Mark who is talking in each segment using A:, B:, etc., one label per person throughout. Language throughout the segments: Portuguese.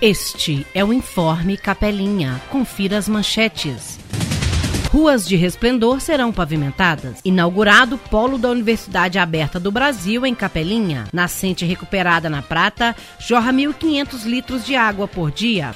A: Este é o Informe Capelinha. Confira as manchetes. Ruas de Resplendor serão pavimentadas. Inaugurado Polo da Universidade Aberta do Brasil em Capelinha. Nascente recuperada na Prata jorra 1.500 litros de água por dia.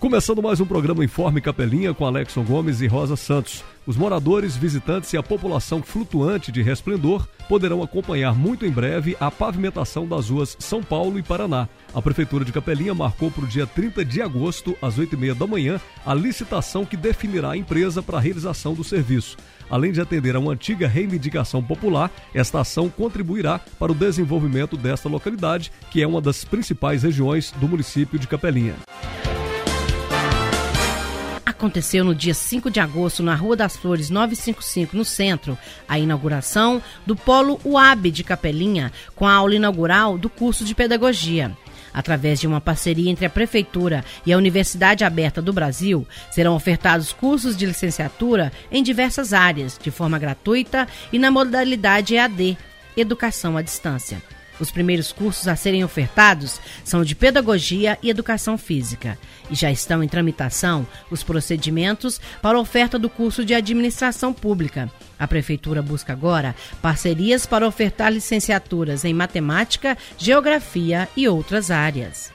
B: Começando mais um programa Informe Capelinha com Alexson Gomes e Rosa Santos. Os moradores, visitantes e a população flutuante de Resplendor poderão acompanhar muito em breve a pavimentação das ruas São Paulo e Paraná. A Prefeitura de Capelinha marcou para o dia 30 de agosto, às 8h30 da manhã, a licitação que definirá a empresa para a realização do serviço. Além de atender a uma antiga reivindicação popular, esta ação contribuirá para o desenvolvimento desta localidade, que é uma das principais regiões do município de Capelinha
A: aconteceu no dia 5 de agosto na Rua das Flores 955, no centro, a inauguração do Polo UAB de Capelinha, com a aula inaugural do curso de Pedagogia. Através de uma parceria entre a Prefeitura e a Universidade Aberta do Brasil, serão ofertados cursos de licenciatura em diversas áreas, de forma gratuita e na modalidade EAD Educação à Distância. Os primeiros cursos a serem ofertados são de Pedagogia e Educação Física. E já estão em tramitação os procedimentos para a oferta do curso de Administração Pública. A Prefeitura busca agora parcerias para ofertar licenciaturas em Matemática, Geografia e outras áreas.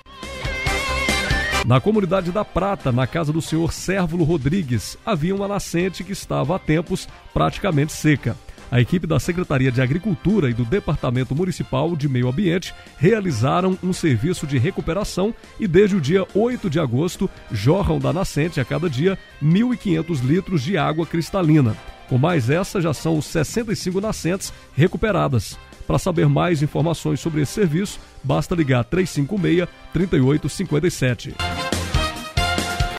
B: Na comunidade da Prata, na casa do senhor Sérvulo Rodrigues, havia uma nascente que estava há tempos praticamente seca a equipe da Secretaria de Agricultura e do Departamento Municipal de Meio Ambiente realizaram um serviço de recuperação e desde o dia 8 de agosto jorram da nascente a cada dia 1.500 litros de água cristalina. Com mais essa, já são 65 nascentes recuperadas. Para saber mais informações sobre esse serviço, basta ligar 356 3857.